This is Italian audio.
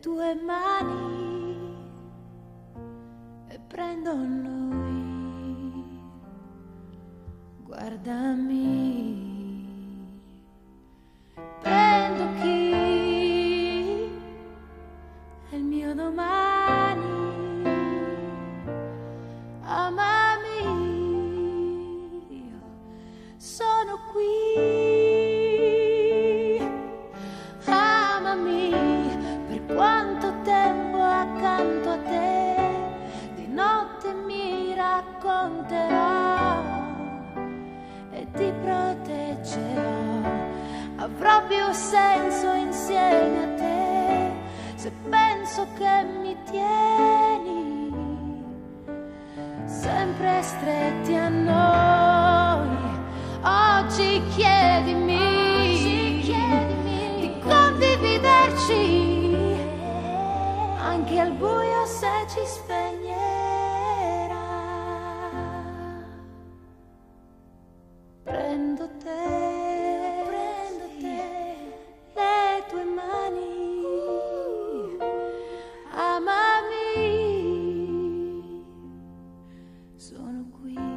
tue mani e prendo noi. Guardami. Racconterò e ti proteggerò. Avrò più senso insieme a te se penso che mi tieni sempre stretti a noi. Oggi chiedimi, di condividerci anche al buio se ci spegnerà. Prendo te, prendo te, le tue mani, amami, sono qui.